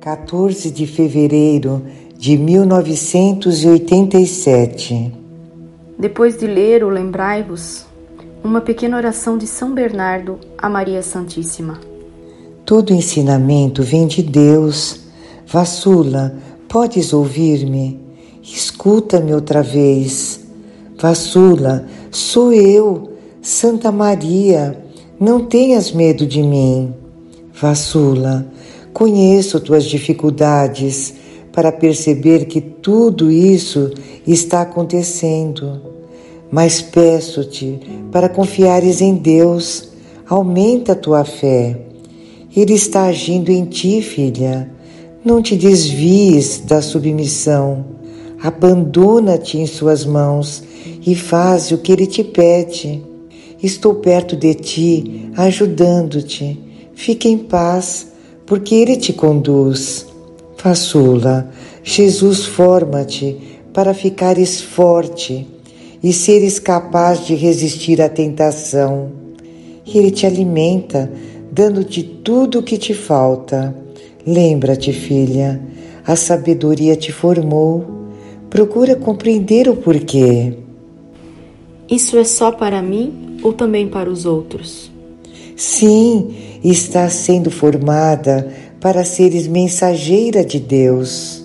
14 de fevereiro de 1987. Depois de ler o Lembrai-vos, uma pequena oração de São Bernardo a Maria Santíssima. Todo ensinamento vem de Deus. Vassula, podes ouvir-me? Escuta-me outra vez. Vassula, sou eu, Santa Maria, não tenhas medo de mim. Vassula, conheço tuas dificuldades para perceber que tudo isso está acontecendo, mas peço-te para confiares em Deus, aumenta a tua fé. Ele está agindo em ti, filha. Não te desvies da submissão. Abandona-te em suas mãos e faz o que ele te pede. Estou perto de ti, ajudando-te. Fique em paz, porque ele te conduz. Façula, Jesus forma-te para ficares forte e seres capaz de resistir à tentação. Ele te alimenta, dando-te tudo o que te falta. Lembra-te, filha, a sabedoria te formou. Procura compreender o porquê. Isso é só para mim ou também para os outros? Sim, está sendo formada para seres mensageira de Deus.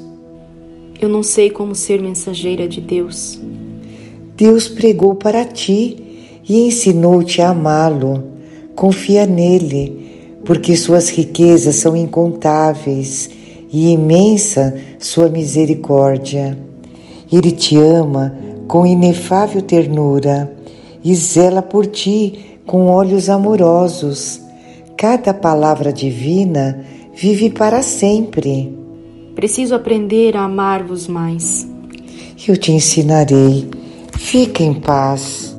Eu não sei como ser mensageira de Deus. Deus pregou para ti e ensinou-te a amá-lo. Confia nele, porque suas riquezas são incontáveis e imensa sua misericórdia. Ele te ama com inefável ternura e zela por ti com olhos amorosos. Cada palavra divina vive para sempre. Preciso aprender a amar-vos mais. Eu te ensinarei. Fica em paz.